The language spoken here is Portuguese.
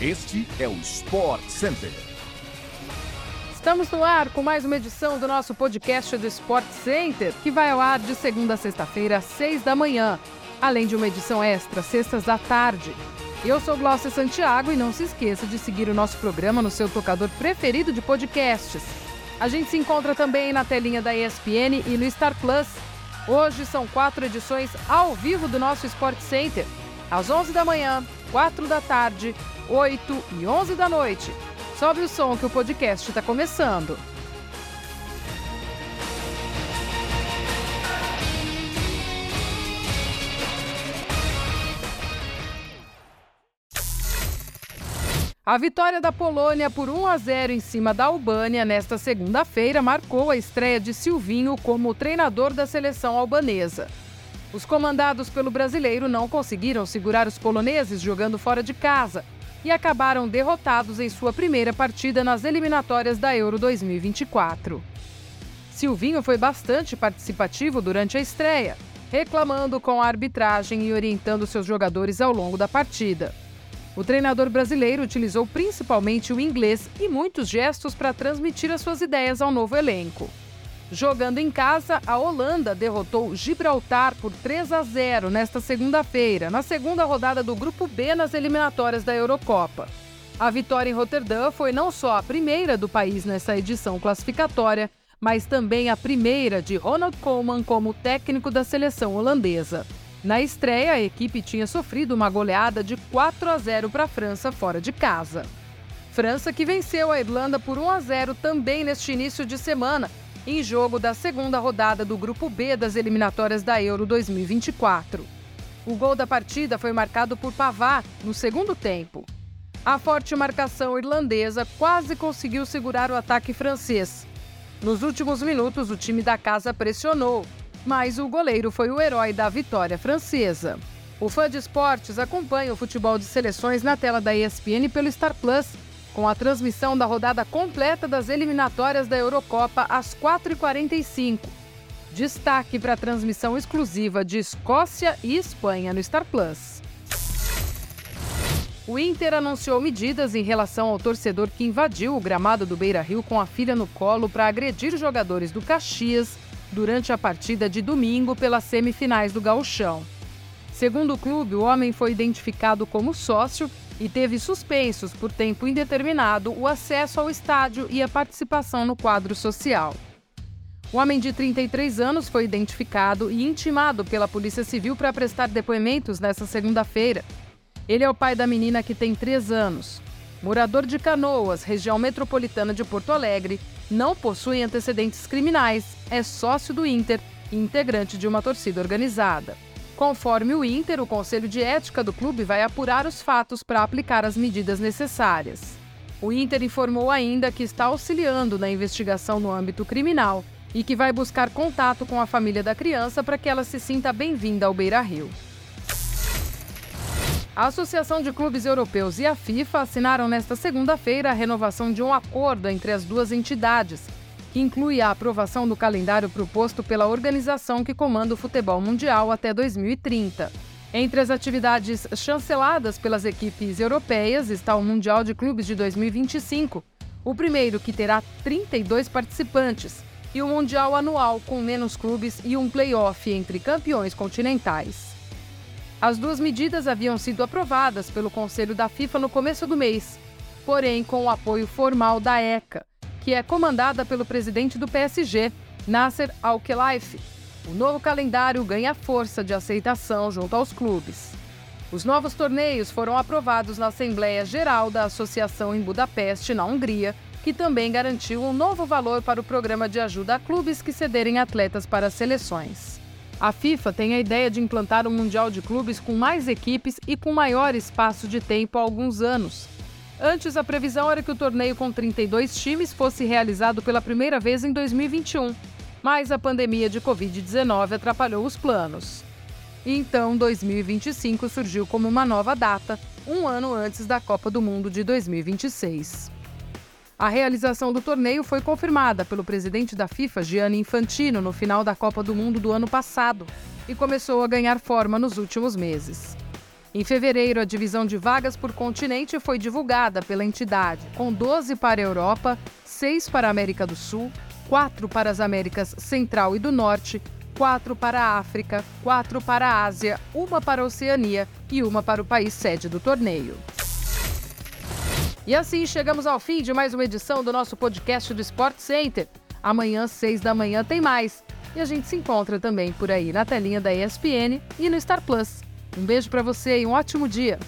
Este é o Sport Center. Estamos no ar com mais uma edição do nosso podcast do Sport Center, que vai ao ar de segunda a sexta-feira, às seis da manhã, além de uma edição extra, sextas da tarde. Eu sou Glaucia Santiago e não se esqueça de seguir o nosso programa no seu tocador preferido de podcasts. A gente se encontra também na telinha da ESPN e no Star Plus. Hoje são quatro edições ao vivo do nosso Sport Center, às 11 da manhã, 4 da tarde, 8 e 11 da noite. Sobe o som que o podcast está começando. A vitória da Polônia por 1 a 0 em cima da Albânia nesta segunda-feira marcou a estreia de Silvinho como treinador da seleção albanesa. Os comandados pelo brasileiro não conseguiram segurar os poloneses jogando fora de casa e acabaram derrotados em sua primeira partida nas eliminatórias da Euro 2024. Silvinho foi bastante participativo durante a estreia, reclamando com a arbitragem e orientando seus jogadores ao longo da partida. O treinador brasileiro utilizou principalmente o inglês e muitos gestos para transmitir as suas ideias ao novo elenco. Jogando em casa, a Holanda derrotou Gibraltar por 3 a 0 nesta segunda-feira, na segunda rodada do Grupo B nas eliminatórias da Eurocopa. A vitória em Roterdã foi não só a primeira do país nessa edição classificatória, mas também a primeira de Ronald Koeman como técnico da seleção holandesa. Na estreia, a equipe tinha sofrido uma goleada de 4 a 0 para a França fora de casa. França que venceu a Irlanda por 1 a 0 também neste início de semana, em jogo da segunda rodada do Grupo B das eliminatórias da Euro 2024. O gol da partida foi marcado por Pavard no segundo tempo. A forte marcação irlandesa quase conseguiu segurar o ataque francês. Nos últimos minutos, o time da casa pressionou, mas o goleiro foi o herói da vitória francesa. O fã de esportes acompanha o futebol de seleções na tela da ESPN pelo Star Plus com a transmissão da rodada completa das eliminatórias da Eurocopa às 4h45. Destaque para a transmissão exclusiva de Escócia e Espanha no Star Plus. O Inter anunciou medidas em relação ao torcedor que invadiu o gramado do Beira-Rio com a filha no colo para agredir jogadores do Caxias durante a partida de domingo pelas semifinais do Gauchão. Segundo o clube, o homem foi identificado como sócio e teve suspensos por tempo indeterminado o acesso ao estádio e a participação no quadro social. O homem de 33 anos foi identificado e intimado pela Polícia Civil para prestar depoimentos nesta segunda-feira. Ele é o pai da menina que tem 3 anos. Morador de Canoas, região metropolitana de Porto Alegre, não possui antecedentes criminais, é sócio do Inter e integrante de uma torcida organizada. Conforme o Inter, o Conselho de Ética do clube vai apurar os fatos para aplicar as medidas necessárias. O Inter informou ainda que está auxiliando na investigação no âmbito criminal e que vai buscar contato com a família da criança para que ela se sinta bem-vinda ao Beira Rio. A Associação de Clubes Europeus e a FIFA assinaram nesta segunda-feira a renovação de um acordo entre as duas entidades que inclui a aprovação do calendário proposto pela organização que comanda o futebol mundial até 2030. Entre as atividades chanceladas pelas equipes europeias está o Mundial de Clubes de 2025, o primeiro que terá 32 participantes, e o Mundial anual com menos clubes e um play-off entre campeões continentais. As duas medidas haviam sido aprovadas pelo Conselho da FIFA no começo do mês, porém com o apoio formal da ECA, que é comandada pelo presidente do PSG, Nasser Al-Khelaifi. O novo calendário ganha força de aceitação junto aos clubes. Os novos torneios foram aprovados na Assembleia Geral da Associação em Budapeste, na Hungria, que também garantiu um novo valor para o programa de ajuda a clubes que cederem atletas para seleções. A FIFA tem a ideia de implantar um Mundial de Clubes com mais equipes e com maior espaço de tempo há alguns anos, Antes, a previsão era que o torneio com 32 times fosse realizado pela primeira vez em 2021, mas a pandemia de Covid-19 atrapalhou os planos. Então, 2025 surgiu como uma nova data, um ano antes da Copa do Mundo de 2026. A realização do torneio foi confirmada pelo presidente da FIFA, Gianni Infantino, no final da Copa do Mundo do ano passado e começou a ganhar forma nos últimos meses. Em fevereiro, a divisão de vagas por continente foi divulgada pela entidade, com 12 para a Europa, 6 para a América do Sul, 4 para as Américas Central e do Norte, 4 para a África, 4 para a Ásia, uma para a Oceania e uma para o país sede do torneio. E assim chegamos ao fim de mais uma edição do nosso podcast do Sport Center. Amanhã, 6 da manhã, tem mais. E a gente se encontra também por aí na telinha da ESPN e no Star Plus. Um beijo para você e um ótimo dia.